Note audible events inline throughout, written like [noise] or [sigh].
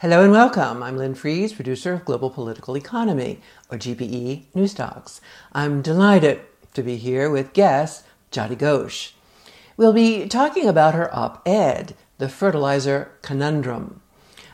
Hello and welcome. I'm Lynn Fries, producer of Global Political Economy, or GPE Newsdocs. I'm delighted to be here with guest Jayati Ghosh. We'll be talking about her op ed, The Fertilizer Conundrum.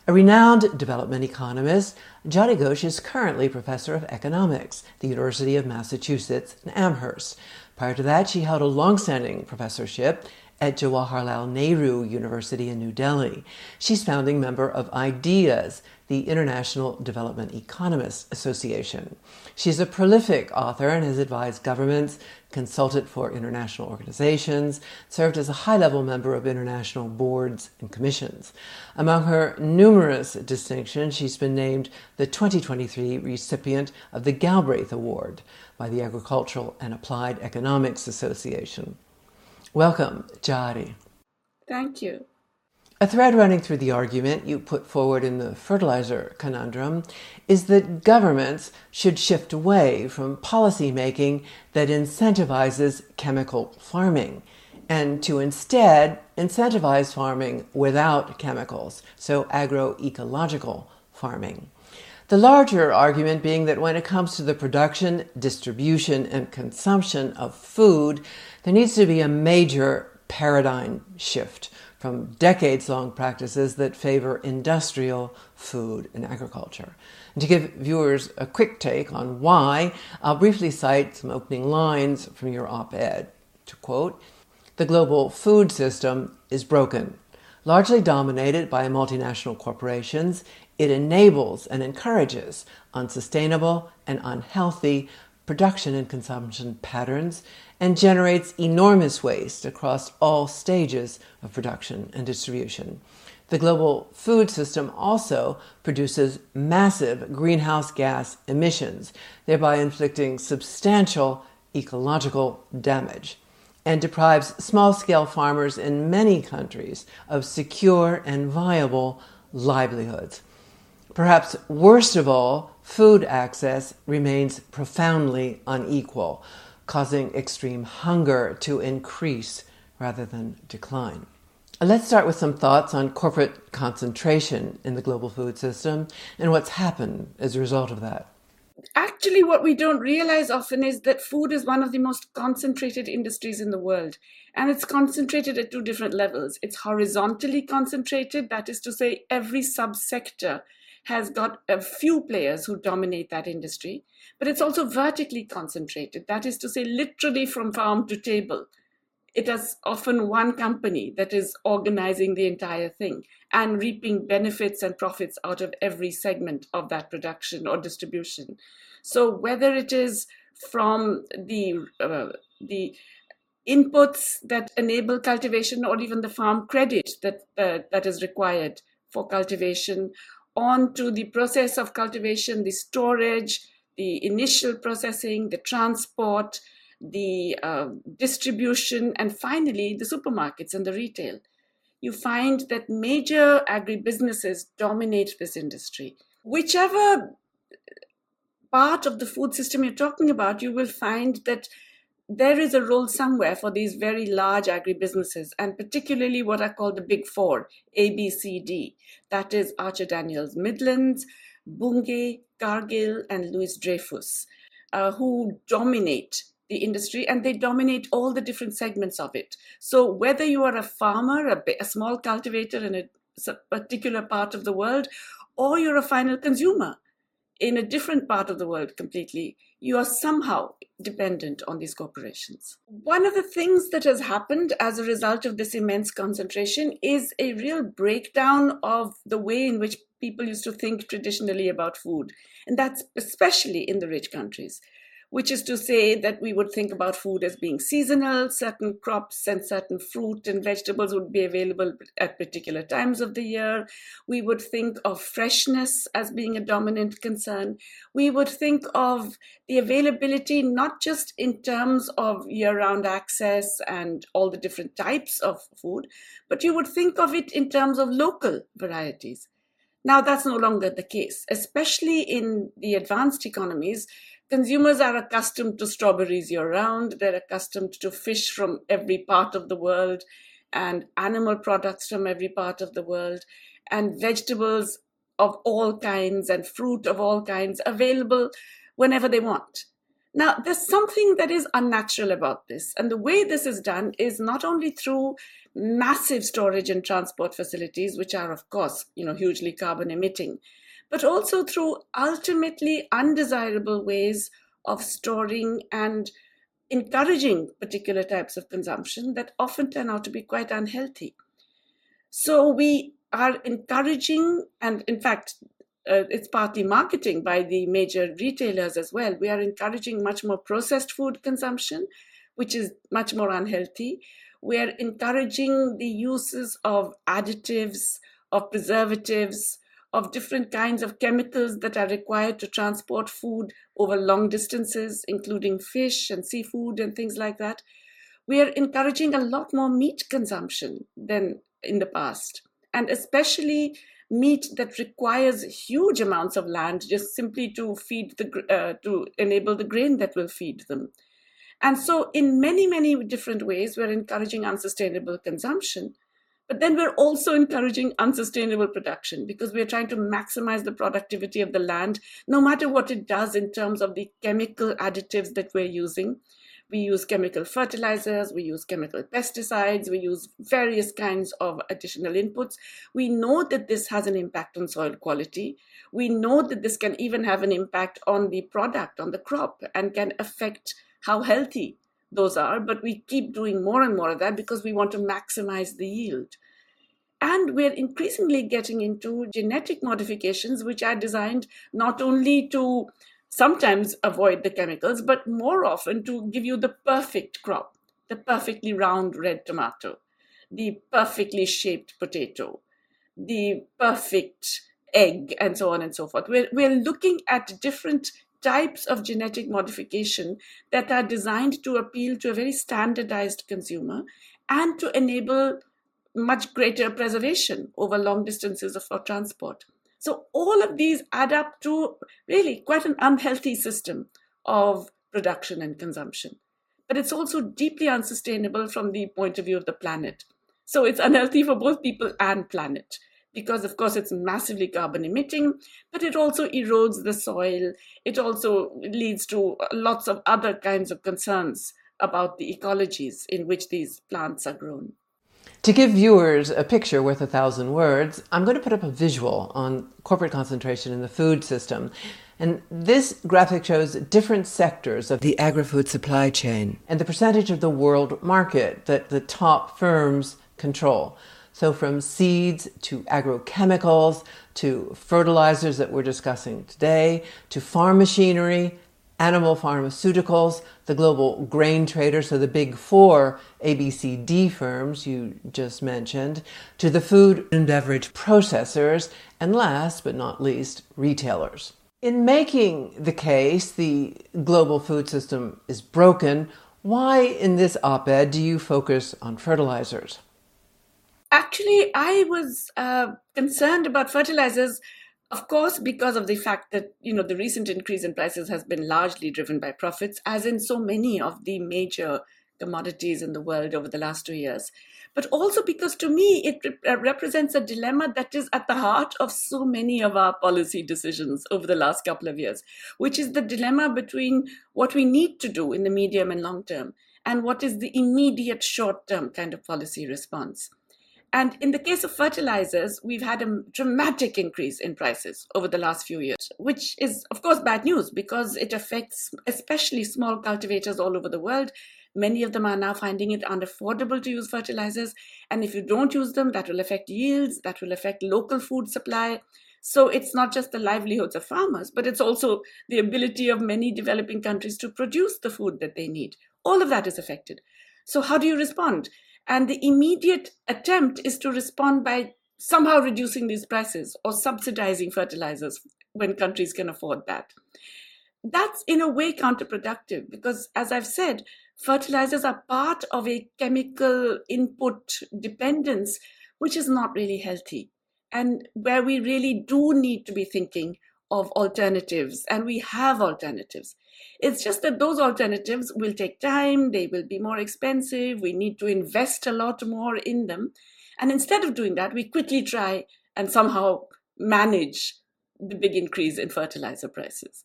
A renowned development economist, Jayati Ghosh is currently professor of economics at the University of Massachusetts in Amherst. Prior to that, she held a long-standing professorship at Jawaharlal Nehru University in New Delhi. She's founding member of IDEAS, the International Development Economists Association. She's a prolific author and has advised governments, consulted for international organizations, served as a high level member of international boards and commissions. Among her numerous distinctions, she's been named the 2023 recipient of the Galbraith Award by the Agricultural and Applied Economics Association. Welcome, Jayati. Thank you. A thread running through the argument you put forward in the fertilizer conundrum is that governments should shift away from policy making that incentivizes chemical farming and to instead incentivize farming without chemicals, so agroecological farming. The larger argument being that when it comes to the production, distribution, and consumption of food, there needs to be a major paradigm shift from decades long practices that favor industrial food and agriculture. And to give viewers a quick take on why, I'll briefly cite some opening lines from your op ed. To quote, the global food system is broken. Largely dominated by multinational corporations, it enables and encourages unsustainable and unhealthy production and consumption patterns and generates enormous waste across all stages of production and distribution. The global food system also produces massive greenhouse gas emissions, thereby inflicting substantial ecological damage, and deprives small scale farmers in many countries of secure and viable livelihoods. Perhaps worst of all, food access remains profoundly unequal causing extreme hunger to increase rather than decline. Uh, let's start with some thoughts on corporate concentration in the global food system and what's happened as a result of that. Actually, what we don't realize often is that food is one of the most concentrated industries in the world. And it's concentrated at two different levels. It's horizontally concentrated, that is to say, every subsector has got a few players who dominate that industry, but it's also vertically concentrated. That is to say, literally from farm to table. It is often one company that is organizing the entire thing and reaping benefits and profits out of every segment of that production or distribution. So whether it is from the uh, the inputs that enable cultivation or even the farm credit that uh, that is required for cultivation on to the process of cultivation, the storage, the initial processing, the transport, the uh, distribution, and finally the supermarkets and the retail. You find that major agribusinesses dominate this industry. Whichever part of the food system you're talking about, you will find that there is a role somewhere for these very large agribusinesses, and particularly what are called the big four, A, B, C, D. That is Archer Daniels Midlands, Bunge, Cargill, and Louis Dreyfus, uh, who dominate the industry and they dominate all the different segments of it. So, whether you are a farmer, a, a small cultivator in a particular part of the world, or you're a final consumer, in a different part of the world completely, you are somehow dependent on these corporations. One of the things that has happened as a result of this immense concentration is a real breakdown of the way in which people used to think traditionally about food. And that's especially in the rich countries which is to say that we would think about food as being seasonal. Certain crops and certain fruit and vegetables would be available at particular times of the year. We would think of freshness as being a dominant concern. We would think of the availability not just in terms of year round access and all the different types of food, but you would think of it in terms of local varieties. Now, that's no longer the case, especially in the advanced economies consumers are accustomed to strawberries year round. They're accustomed to fish from every part of the world and animal products from every part of the world. And vegetables of all kinds and fruit of all kinds available whenever they want. Now, there's something that is unnatural about this. And the way this is done is not only through massive storage and transport facilities, which are, of course, you know, hugely carbon emitting, but also through ultimately undesirable ways of storing and encouraging particular types of consumption that often turn out to be quite unhealthy. So we are encouraging, and in fact, uh, it's partly marketing by the major retailers as well. We are encouraging much more processed food consumption, which is much more unhealthy. We are encouraging the uses of additives, of preservatives, of different kinds of chemicals that are required to transport food over long distances, including fish and seafood and things like that. We are encouraging a lot more meat consumption than in the past, and especially meat that requires huge amounts of land just simply to feed the uh, to enable the grain that will feed them. And so, in many, many different ways, we're encouraging unsustainable consumption. But then we're also encouraging unsustainable production because we're trying to maximize the productivity of the land, no matter what it does in terms of the chemical additives that we're using. We use chemical fertilizers, we use chemical pesticides, we use various kinds of additional inputs. We know that this has an impact on soil quality. We know that this can even have an impact on the product, on the crop, and can affect how healthy those are, but we keep doing more and more of that because we want to maximize the yield. And we're increasingly getting into genetic modifications, which are designed not only to sometimes avoid the chemicals, but more often to give you the perfect crop the perfectly round red tomato, the perfectly shaped potato, the perfect egg, and so on and so forth. We're, we're looking at different types of genetic modification that are designed to appeal to a very standardized consumer and to enable much greater preservation over long distances of transport. So, all of these add up to really quite an unhealthy system of production and consumption. But it's also deeply unsustainable from the point of view of the planet. So, it's unhealthy for both people and planet because of course it's massively carbon emitting but it also erodes the soil it also leads to lots of other kinds of concerns about the ecologies in which these plants are grown to give viewers a picture worth a thousand words, I'm going to put up a visual on corporate concentration in the food system. And this graphic shows different sectors of the agri food supply chain and the percentage of the world market that the top firms control. So, from seeds to agrochemicals to fertilizers that we're discussing today to farm machinery, animal pharmaceuticals, the global grain traders, so the big four ABCD firms you just mentioned, to the food and beverage processors, and last but not least, retailers. In making the case the global food system is broken, why in this op ed do you focus on fertilizers? Actually, I was uh, concerned about fertilizers, of course, because of the fact that you know the recent increase in prices has been largely driven by profits, as in so many of the major commodities in the world over the last two years. But also because to me it uh, represents a dilemma that is at the heart of so many of our policy decisions over the last couple of years, which is the dilemma between what we need to do in the medium and long term and what is the immediate short term kind of policy response. And in the case of fertilizers, we've had a dramatic increase in prices over the last few years, which is, of course, bad news because it affects especially small cultivators all over the world. Many of them are now finding it unaffordable to use fertilizers. And if you don't use them, that will affect yields, that will affect local food supply. So it's not just the livelihoods of farmers, but it's also the ability of many developing countries to produce the food that they need. All of that is affected. So, how do you respond? And the immediate attempt is to respond by somehow reducing these prices or subsidizing fertilizers when countries can afford that. That's in a way counterproductive because, as I've said, fertilizers are part of a chemical input dependence, which is not really healthy, and where we really do need to be thinking of alternatives, and we have alternatives. It's just that those alternatives will take time, they will be more expensive, we need to invest a lot more in them. And instead of doing that, we quickly try and somehow manage the big increase in fertilizer prices.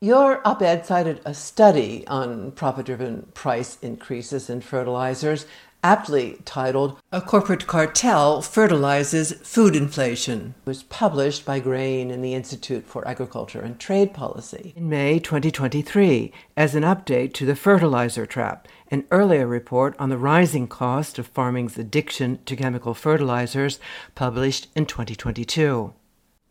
Your op ed cited a study on profit driven price increases in fertilizers, aptly titled A Corporate Cartel Fertilizes Food Inflation. It was published by Grain and the Institute for Agriculture and Trade Policy in May 2023 as an update to the fertilizer trap, an earlier report on the rising cost of farming's addiction to chemical fertilizers published in 2022.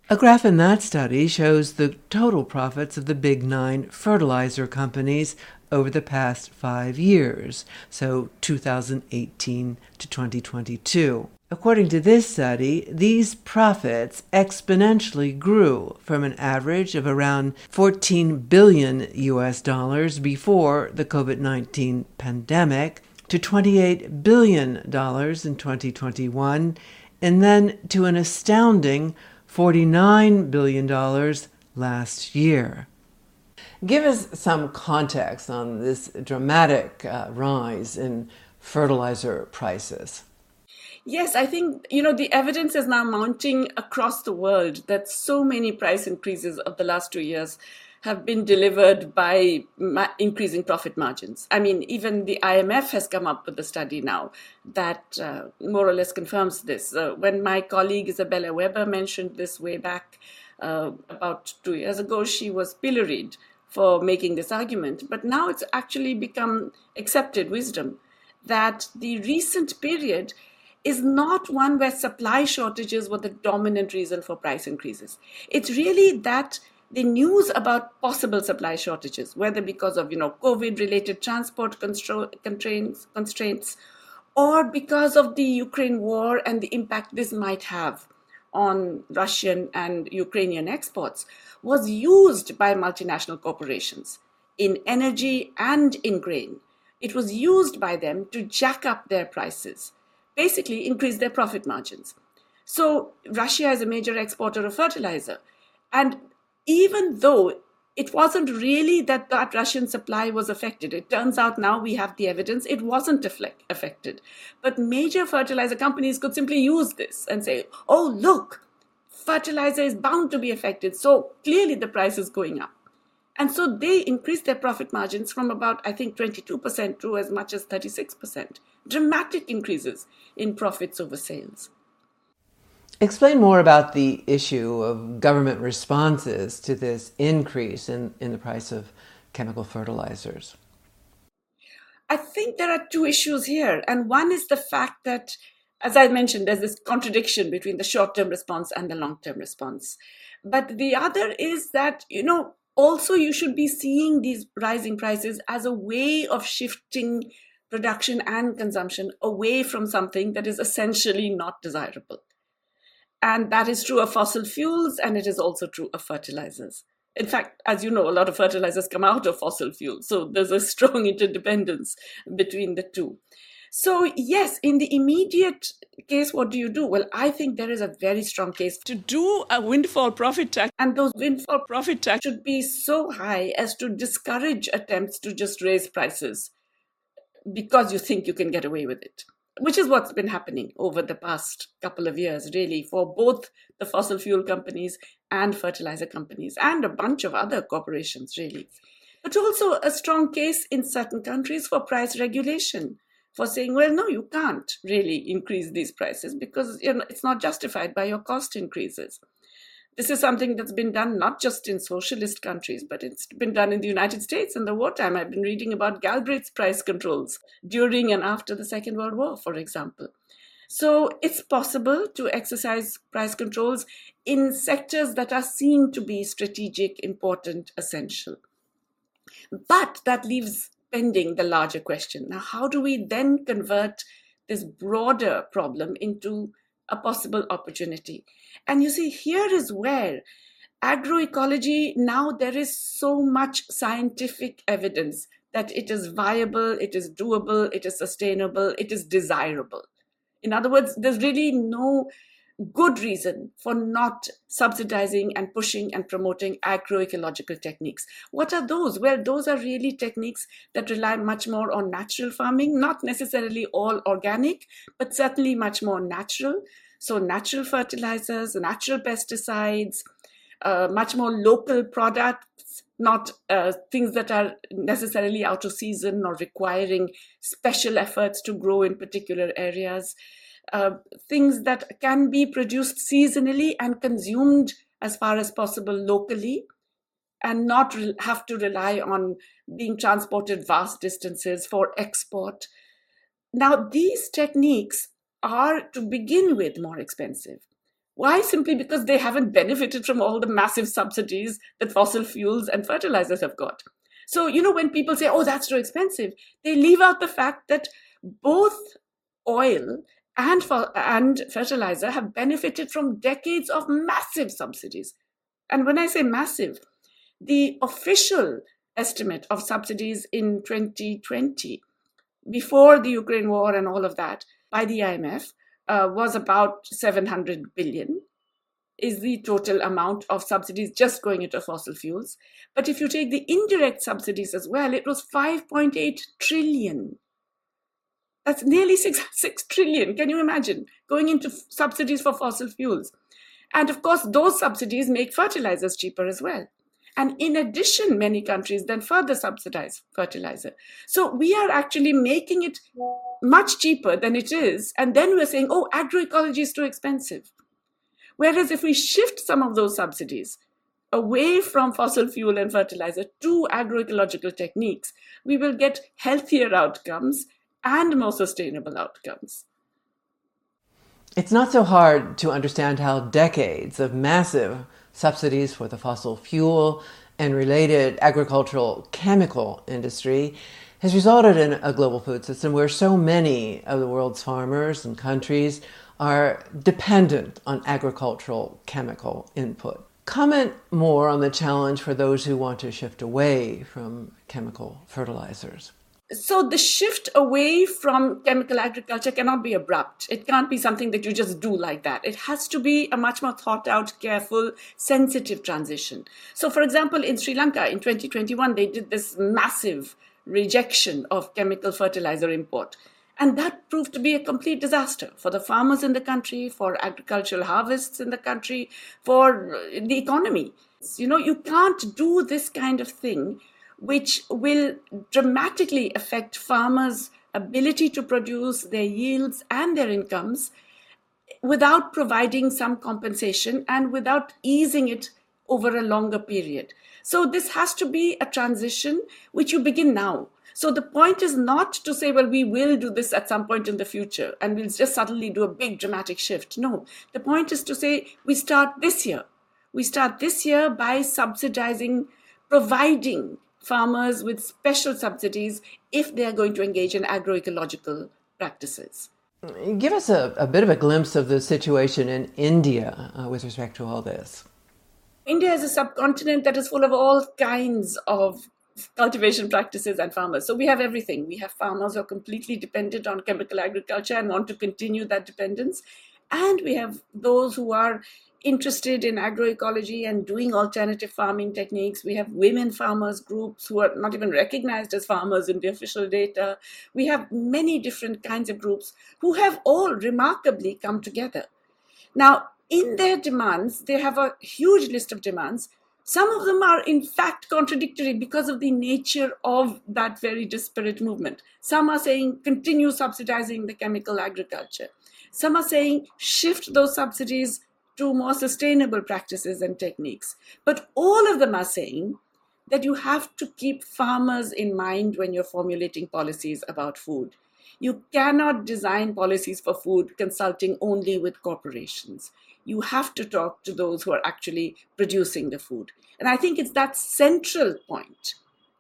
A graph in that study shows the total profits of the big nine fertilizer companies over the past five years, so 2018 to 2022. According to this study, these profits exponentially grew from an average of around 14 billion US dollars before the COVID 19 pandemic to 28 billion dollars in 2021 and then to an astounding $49 billion last year. Give us some context on this dramatic uh, rise in fertilizer prices. Yes, I think you know the evidence is now mounting across the world that so many price increases of the last two years have been delivered by ma- increasing profit margins. I mean, even the IMF has come up with a study now that uh, more or less confirms this. Uh, when my colleague Isabella Weber mentioned this way back uh, about two years ago, she was pilloried for making this argument. But now it's actually become accepted wisdom that the recent period is not one where supply shortages were the dominant reason for price increases. It's really that the news about possible supply shortages, whether because of you know COVID-related transport constraints, constraints, or because of the Ukraine war and the impact this might have on Russian and Ukrainian exports, was used by multinational corporations in energy and in grain. It was used by them to jack up their prices, basically increase their profit margins. So Russia is a major exporter of fertilizer. And even though it wasn't really that that Russian supply was affected. It turns out now we have the evidence it wasn't affected. But major fertilizer companies could simply use this and say, oh, look, fertilizer is bound to be affected. So clearly the price is going up. And so they increased their profit margins from about, I think, 22% to as much as 36%. Dramatic increases in profits over sales. Explain more about the issue of government responses to this increase in, in the price of chemical fertilizers. I think there are two issues here. And one is the fact that, as I mentioned, there's this contradiction between the short term response and the long term response. But the other is that, you know, also you should be seeing these rising prices as a way of shifting production and consumption away from something that is essentially not desirable. And that is true of fossil fuels, and it is also true of fertilizers. In fact, as you know, a lot of fertilizers come out of fossil fuels. So there's a [laughs] strong interdependence between the two. So, yes, in the immediate case, what do you do? Well, I think there is a very strong case to do a windfall profit tax. And those windfall profit tax should be so high as to discourage attempts to just raise prices because you think you can get away with it which is what's been happening over the past couple of years, really, for both the fossil fuel companies and fertilizer companies, and a bunch of other corporations, really. But also a strong case in certain countries for price regulation, for saying, well, no, you can't really increase these prices because you know, it's not justified by your cost increases. This is something that's been done not just in socialist countries, but it's been done in the United States in the wartime. I've been reading about Galbraith's price controls during and after the Second World War, for example. So it's possible to exercise price controls in sectors that are seen to be strategic, important, essential. But that leaves pending the larger question. Now, how do we then convert this broader problem into a possible opportunity? And you see, here is where agroecology now there is so much scientific evidence that it is viable, it is doable, it is sustainable, it is desirable. In other words, there's really no good reason for not subsidizing and pushing and promoting agroecological techniques. What are those? Well, those are really techniques that rely much more on natural farming, not necessarily all organic, but certainly much more natural So, natural fertilizers, natural pesticides, uh, much more local products, not uh, things that are necessarily out of season or requiring special efforts to grow in particular areas. Uh, things that can be produced seasonally and consumed as far as possible locally and not re- have to rely on being transported vast distances for export. Now, these techniques are to begin with more expensive. Why? Simply because they haven't benefited from all the massive subsidies that fossil fuels and fertilizers have got. So, you know, when people say, oh, that's too expensive, they leave out the fact that both oil and, for, and fertilizer have benefited from decades of massive subsidies. And when I say massive, the official estimate of subsidies in 2020, before the Ukraine war and all of that, by the IMF, uh, was about 700 billion is the total amount of subsidies just going into fossil fuels. But if you take the indirect subsidies as well, it was 5.8 trillion. That's nearly six, [laughs] 6 trillion. Can you imagine going into f- subsidies for fossil fuels? And of course, those subsidies make fertilizers cheaper as well. And in addition, many countries then further subsidize fertilizer. So we are actually making it much cheaper than it is. And then we're saying, oh, agroecology is too expensive. Whereas if we shift some of those subsidies away from fossil fuel and fertilizer to agroecological techniques, we will get healthier outcomes and more sustainable outcomes. It's not so hard to understand how decades of massive subsidies for the fossil fuel and related agricultural chemical industry has resulted in a global food system where so many of the world's farmers and countries are dependent on agricultural chemical input. Comment more on the challenge for those who want to shift away from chemical fertilizers so the shift away from chemical agriculture cannot be abrupt. It can't be something that you just do like that. It has to be a much more thought out careful sensitive transition. So for example in sri lanka in 2021 they did this massive rejection of chemical fertilizer import. And that proved to be a complete disaster for the farmers in the country for agricultural harvests in the country for uh, the economy. You know you can't do this kind of thing which will dramatically affect farmers' ability to produce their yields and their incomes without providing some compensation and without easing it over a longer period. So, this has to be a transition which you begin now. So, the point is not to say, well, we will do this at some point in the future and we'll just suddenly do a big dramatic shift. No, the point is to say, we start this year. We start this year by subsidizing, providing farmers with special subsidies if they are going to engage in agroecological practices. Give us a, a bit of a glimpse of the situation in India uh, with respect to all this. India is a subcontinent that is full of all kinds of cultivation practices and farmers. So we have everything. We have farmers who are completely dependent on chemical agriculture and want to continue that dependence. And we have those who are interested in agroecology and doing alternative farming techniques. We have women farmers groups who are not even recognized as farmers in the official data. We have many different kinds of groups who have all remarkably come together. Now, in their demands, they have a huge list of demands. Some of them are, in fact, contradictory because of the nature of that very disparate movement. Some are saying continue subsidizing the chemical agriculture. Some are saying shift those subsidies to more sustainable practices and techniques. But all of them are saying that you have to keep farmers in mind when you're formulating policies about food. You cannot design policies for food consulting only with corporations. You have to talk to those who are actually producing the food. And I think it's that central point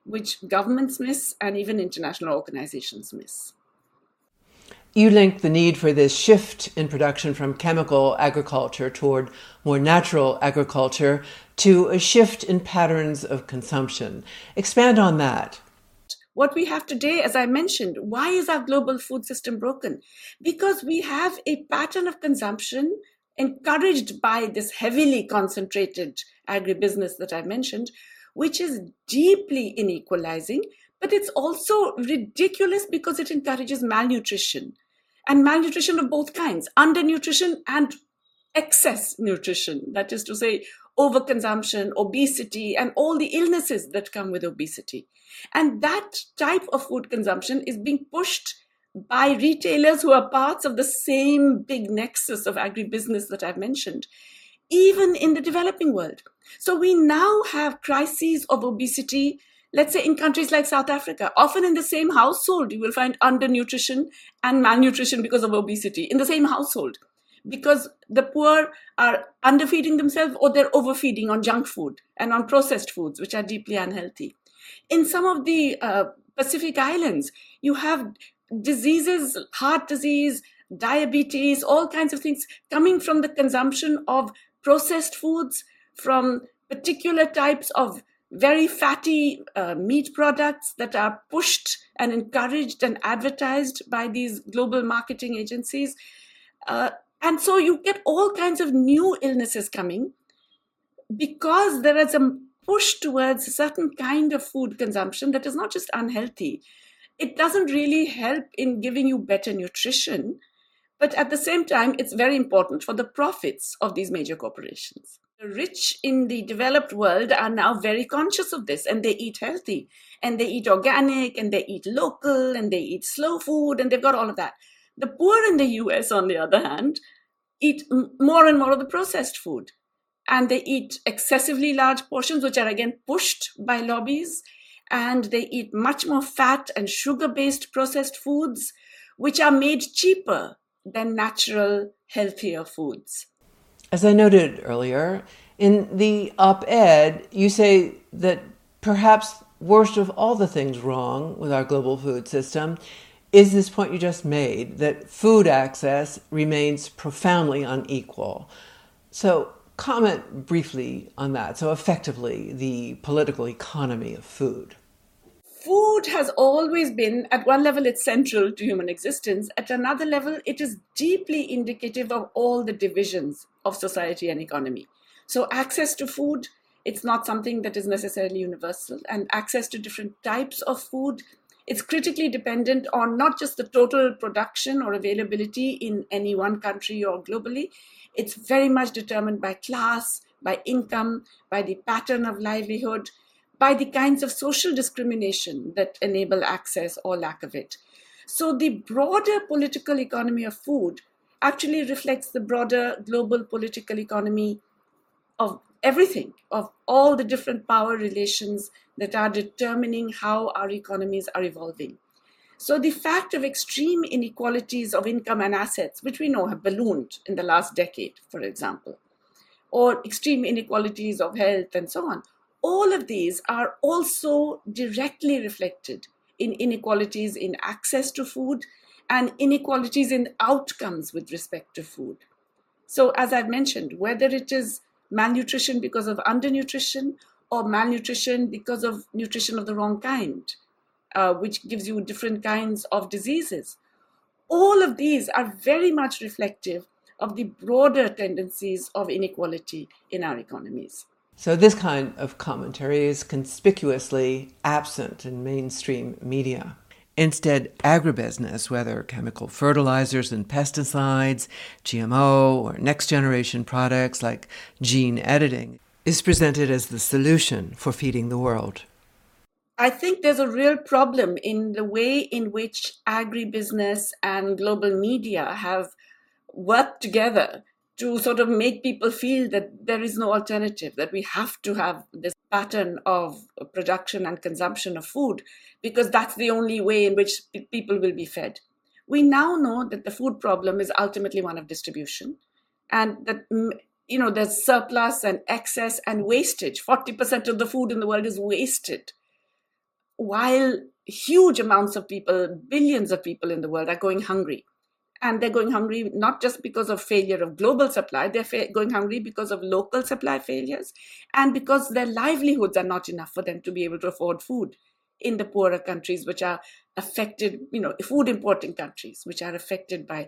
which governments miss and even international organizations miss. You link the need for this shift in production from chemical agriculture toward more natural agriculture to a shift in patterns of consumption. Expand on that. What we have today, as I mentioned, why is our global food system broken? Because we have a pattern of consumption encouraged by this heavily concentrated agribusiness that I mentioned, which is deeply inequalizing, but it's also ridiculous because it encourages malnutrition and malnutrition of both kinds, undernutrition and excess nutrition. That is to say, overconsumption, obesity, and all the illnesses that come with obesity. And that type of food consumption is being pushed by retailers who are parts of the same big nexus of agribusiness that I've mentioned, even in the developing world. So we now have crises of obesity, let's say in countries like South Africa. Often in the same household, you will find undernutrition and malnutrition because of obesity in the same household because the poor are underfeeding themselves or they're overfeeding on junk food and on processed foods, which are deeply unhealthy. In some of the uh, Pacific Islands, you have diseases, heart disease, diabetes, all kinds of things coming from the consumption of processed foods, from particular types of very fatty uh, meat products that are pushed and encouraged and advertised by these global marketing agencies. Uh, and so you get all kinds of new illnesses coming because there is a push towards a certain kind of food consumption that is not just unhealthy. It doesn't really help in giving you better nutrition, but at the same time, it's very important for the profits of these major corporations. Rich in the developed world are now very conscious of this and they eat healthy and they eat organic and they eat local and they eat slow food and they've got all of that. The poor in the US, on the other hand, eat more and more of the processed food. And they eat excessively large portions, which are again pushed by lobbies. And they eat much more fat and sugar based processed foods, which are made cheaper than natural, healthier foods. As I noted earlier, in the op ed, you say that perhaps worst of all the things wrong with our global food system is this point you just made that food access remains profoundly unequal. So, comment briefly on that. So, effectively, the political economy of food. Food has always been, at one level, it's central to human existence. At another level, it is deeply indicative of all the divisions of society and economy. So, access to food, it's not something that is necessarily universal, and access to different types of food it's critically dependent on not just the total production or availability in any one country or globally. It's very much determined by class, by income, by the pattern of livelihood, by the kinds of social discrimination that enable access or lack of it. So the broader political economy of food actually reflects the broader global political economy of everything, of all the different power relations that are determining how our economies are evolving. So, the fact of extreme inequalities of income and assets, which we know have ballooned in the last decade, for example, or extreme inequalities of health and so on, all of these are also directly reflected in inequalities in access to food and inequalities in outcomes with respect to food. So, as I've mentioned, whether it is malnutrition because of undernutrition or malnutrition because of nutrition of the wrong kind, uh, which gives you different kinds of diseases. All of these are very much reflective of the broader tendencies of inequality in our economies. So, this kind of commentary is conspicuously absent in mainstream media. Instead, agribusiness, whether chemical fertilizers and pesticides, GMO, or next generation products like gene editing, is presented as the solution for feeding the world. I think there's a real problem in the way in which agribusiness and global media have worked together to sort of make people feel that there is no alternative, that we have to have this pattern of production and consumption of food because that's the only way in which people will be fed. We now know that the food problem is ultimately one of distribution and that mm, you know there's surplus and excess and wastage. 40% of the food in the world is wasted. While huge amounts of people billions of people in the world are going hungry and they're going hungry not just because of failure of global supply they're fa- going hungry because of local supply failures and because their livelihoods are not enough for them to be able to afford food in the poorer countries which are affected you know food importing countries which are affected by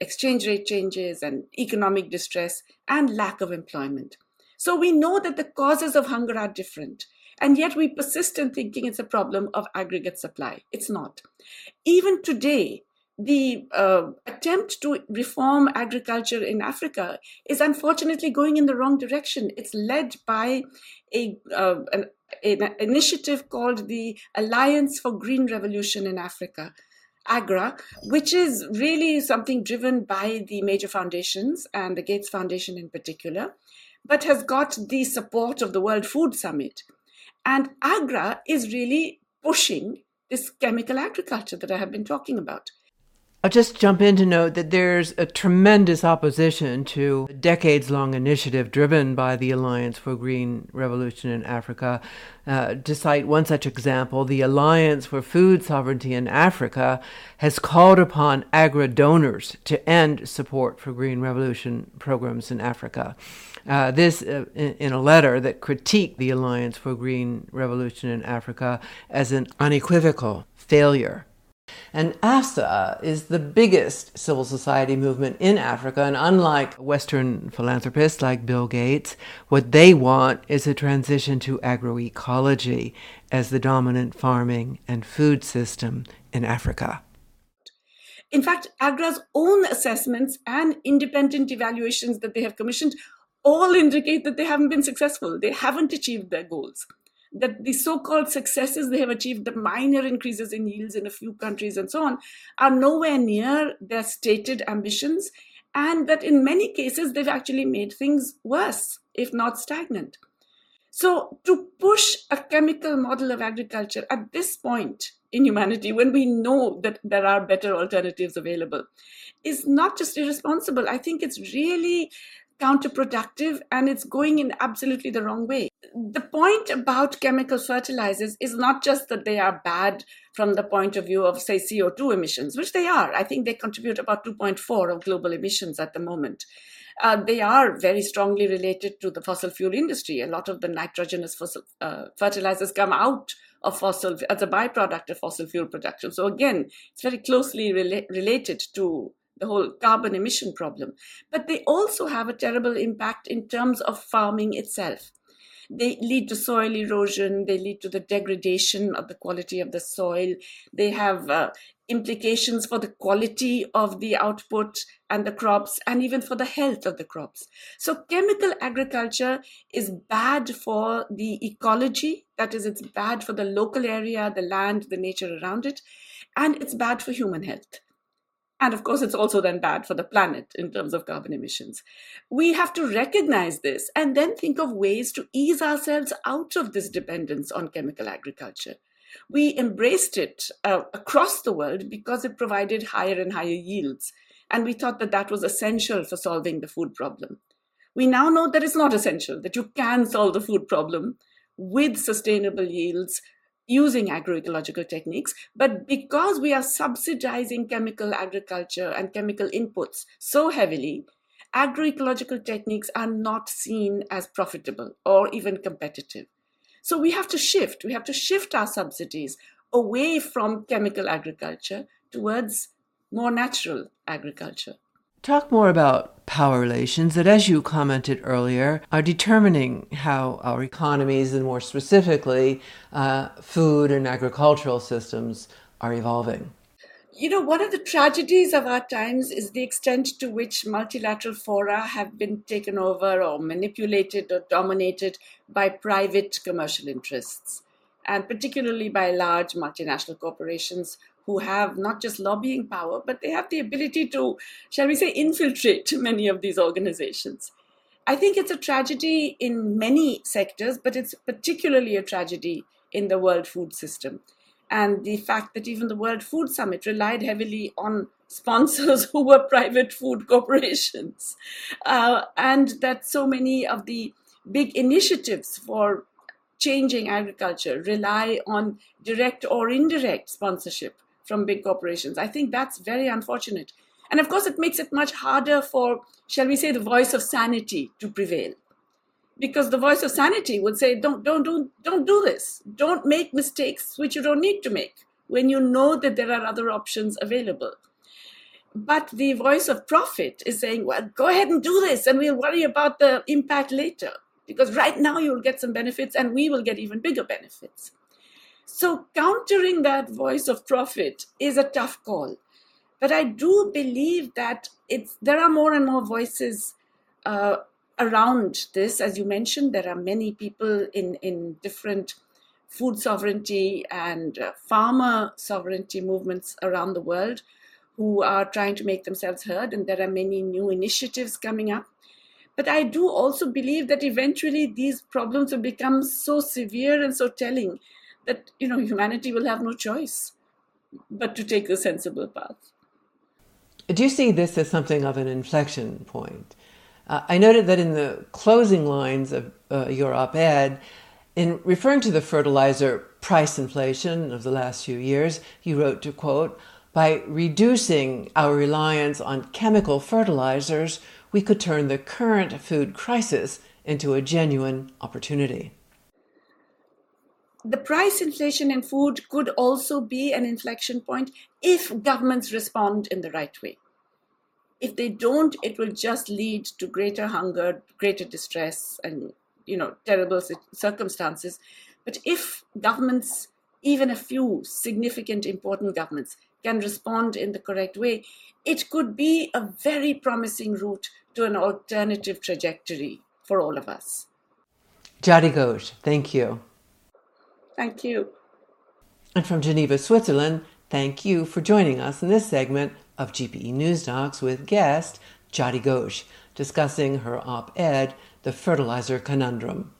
exchange rate changes and economic distress and lack of employment. So we know that the causes of hunger are different and yet we persist in thinking it's a problem of aggregate supply. It's not. Even today the uh, attempt to reform agriculture in Africa is unfortunately going in the wrong direction. It's led by a, uh, an, an, initiative called the Alliance for Green Revolution in Africa, AGRA, which is really something driven by the major foundations and the Gates Foundation in particular, but has got the support of the World Food Summit. And AGRA is really pushing this chemical agriculture that I have been talking about. I'll just jump in to note that there's a tremendous opposition to a decades long initiative driven by the Alliance for Green Revolution in Africa. Uh, to cite one such example, the Alliance for Food Sovereignty in Africa has called upon agri donors to end support for Green Revolution programs in Africa. Uh, this uh, in, in, a letter that critiqued the Alliance for Green Revolution in Africa as an unequivocal failure and AFSA is the biggest civil society movement in Africa. And unlike Western philanthropists like Bill Gates, what they want is a transition to agroecology as the dominant farming and food system in Africa. In fact, AGRA's own assessments and independent evaluations that they have commissioned all indicate that they haven't been successful. They haven't achieved their goals that the so-called successes they have achieved, the minor increases in yields in a few countries and so on, are nowhere near their stated ambitions, and that in many cases they've actually made things worse, if not stagnant. So, to push a chemical model of agriculture at this point in humanity, when we know that there are better alternatives available, is not just irresponsible. I think it's really counterproductive and it's going in absolutely the wrong way. The point about chemical fertilizers is not just that they are bad from the point of view of, say, CO2 emissions, which they are. I think they contribute about 2.4 of global emissions at the moment. Uh, they are very strongly related to the fossil fuel industry. A lot of the nitrogenous fossil, uh, fertilizers come out of fossil as a byproduct of fossil fuel production. So again, it's very closely rela- related to the whole carbon emission problem. But they also have a terrible impact in terms of farming itself. They lead to soil erosion, they lead to the degradation of the quality of the soil, they have uh, implications for the quality of the output and the crops, and even for the health of the crops. So, chemical agriculture is bad for the ecology, that is, it's bad for the local area, the land, the nature around it, and it's bad for human health. And of course, it's also then bad for the planet in terms of carbon emissions. We have to recognize this and then think of ways to ease ourselves out of this dependence on chemical agriculture. We embraced it uh, across the world because it provided higher and higher yields. And we thought that that was essential for solving the food problem. We now know that it's not essential, that you can solve the food problem with sustainable yields, using agroecological techniques, but because we are subsidizing chemical agriculture and chemical inputs so heavily, agroecological techniques are not seen as profitable or even competitive. So we have to shift. We have to shift our subsidies away from chemical agriculture towards more natural agriculture. Talk more about power relations that, as you commented earlier, are determining how our economies and more specifically uh, food and agricultural systems are evolving. You know, one of the tragedies of our times is the extent to which multilateral fora have been taken over or manipulated or dominated by private commercial interests, and particularly by large multinational corporations who have not just lobbying power, but they have the ability to, shall we say, infiltrate many of these organizations. I think it's a tragedy in many sectors, but it's particularly a tragedy in the world food system. And the fact that even the World Food Summit relied heavily on sponsors [laughs] who were private food corporations, uh, and that so many of the big initiatives for changing agriculture rely on direct or indirect sponsorship from big corporations. I think that's very unfortunate. And of course, it makes it much harder for, shall we say, the voice of sanity to prevail. Because the voice of sanity would say, don't, don't, don't, don't do this. Don't make mistakes which you don't need to make when you know that there are other options available. But the voice of profit is saying, well, go ahead and do this, and we'll worry about the impact later. Because right now you'll get some benefits, and we will get even bigger benefits. So, countering that voice of profit is a tough call, But I do believe that it's there are more and more voices uh, around this. As you mentioned, there are many people in, in different food sovereignty and uh, farmer sovereignty movements around the world who are trying to make themselves heard, and there are many new initiatives coming up. But I do also believe that eventually these problems will become so severe and so telling that you know humanity will have no choice but to take the sensible path. Do you see this as something of an inflection point? Uh, I noted that in the closing lines of uh, your op ed, in referring to the fertilizer price inflation of the last few years, you wrote to quote, by reducing our reliance on chemical fertilizers, we could turn the current food crisis into a genuine opportunity. The price inflation in food could also be an inflection point if governments respond in the right way. If they don't, it will just lead to greater hunger, greater distress, and you know terrible circumstances. But if governments, even a few significant, important governments, can respond in the correct way, it could be a very promising route to an alternative trajectory for all of us. Jayati Ghosh, thank you. Thank you. And from Geneva, Switzerland, thank you for joining us in this segment of GPE Newsdocs with guest Jayati Ghosh, discussing her op ed, The Fertilizer Conundrum.